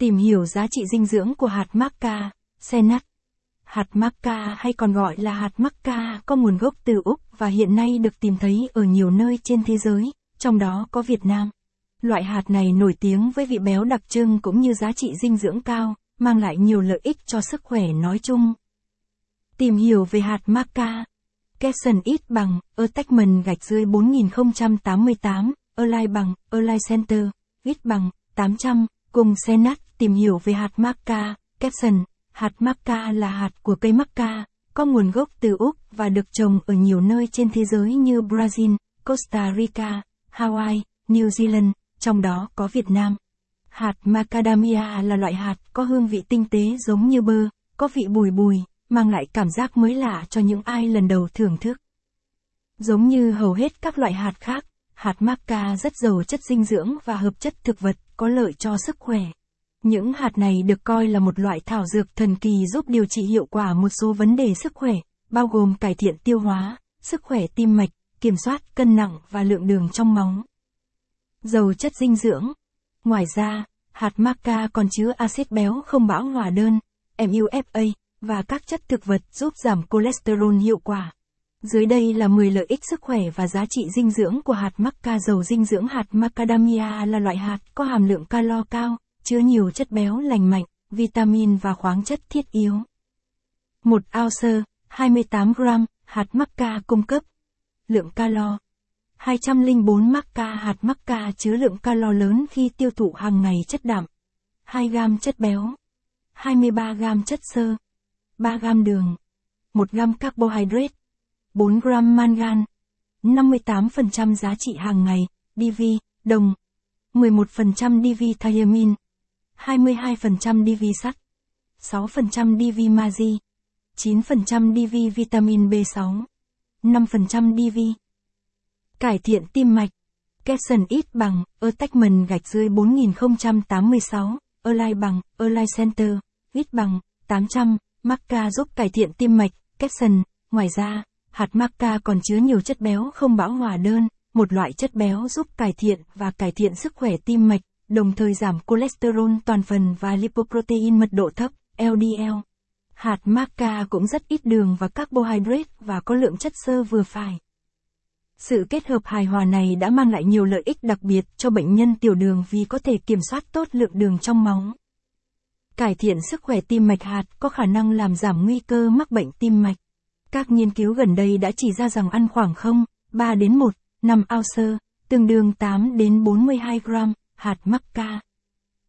Tìm hiểu giá trị dinh dưỡng của hạt maca, xe nắt. Hạt maca hay còn gọi là hạt maca có nguồn gốc từ Úc và hiện nay được tìm thấy ở nhiều nơi trên thế giới, trong đó có Việt Nam. Loại hạt này nổi tiếng với vị béo đặc trưng cũng như giá trị dinh dưỡng cao, mang lại nhiều lợi ích cho sức khỏe nói chung. Tìm hiểu về hạt maca. Capson ít bằng, attachment gạch dưới 4088, align bằng, align center, ít bằng, 800, cùng Senat tìm hiểu về hạt maca. Capson, hạt maca là hạt của cây maca, có nguồn gốc từ Úc và được trồng ở nhiều nơi trên thế giới như Brazil, Costa Rica, Hawaii, New Zealand, trong đó có Việt Nam. Hạt macadamia là loại hạt có hương vị tinh tế giống như bơ, có vị bùi bùi, mang lại cảm giác mới lạ cho những ai lần đầu thưởng thức. Giống như hầu hết các loại hạt khác, hạt maca rất giàu chất dinh dưỡng và hợp chất thực vật có lợi cho sức khỏe. Những hạt này được coi là một loại thảo dược thần kỳ giúp điều trị hiệu quả một số vấn đề sức khỏe, bao gồm cải thiện tiêu hóa, sức khỏe tim mạch, kiểm soát cân nặng và lượng đường trong máu. Dầu chất dinh dưỡng. Ngoài ra, hạt maca còn chứa axit béo không bão hòa đơn, MUFA, và các chất thực vật giúp giảm cholesterol hiệu quả. Dưới đây là 10 lợi ích sức khỏe và giá trị dinh dưỡng của hạt maca dầu dinh dưỡng hạt macadamia là loại hạt có hàm lượng calo cao, chứa nhiều chất béo lành mạnh, vitamin và khoáng chất thiết yếu. Một ounce, 28 gram, hạt mắc ca cung cấp. Lượng calo. 204 mắc ca hạt mắc ca chứa lượng calo lớn khi tiêu thụ hàng ngày chất đạm. 2 gam chất béo. 23 gam chất xơ. 3 gam đường. 1 gam carbohydrate. 4 gram mangan. 58% giá trị hàng ngày, DV, đồng. 11% DV thiamine. 22% DV sắt. 6% DV magie. 9% DV vitamin B6. 5% DV. Cải thiện tim mạch. Capson ít bằng, attachment gạch dưới 4086, align bằng, align center, ít bằng, 800, macca giúp cải thiện tim mạch, capson. Ngoài ra, hạt macca còn chứa nhiều chất béo không bão hòa đơn, một loại chất béo giúp cải thiện và cải thiện sức khỏe tim mạch, đồng thời giảm cholesterol toàn phần và lipoprotein mật độ thấp, LDL. Hạt maca cũng rất ít đường và carbohydrate và có lượng chất xơ vừa phải. Sự kết hợp hài hòa này đã mang lại nhiều lợi ích đặc biệt cho bệnh nhân tiểu đường vì có thể kiểm soát tốt lượng đường trong máu. Cải thiện sức khỏe tim mạch hạt có khả năng làm giảm nguy cơ mắc bệnh tim mạch. Các nghiên cứu gần đây đã chỉ ra rằng ăn khoảng 0, 3 đến 1, 5 ounce, tương đương 8 đến 42 gram, hạt mắc ca.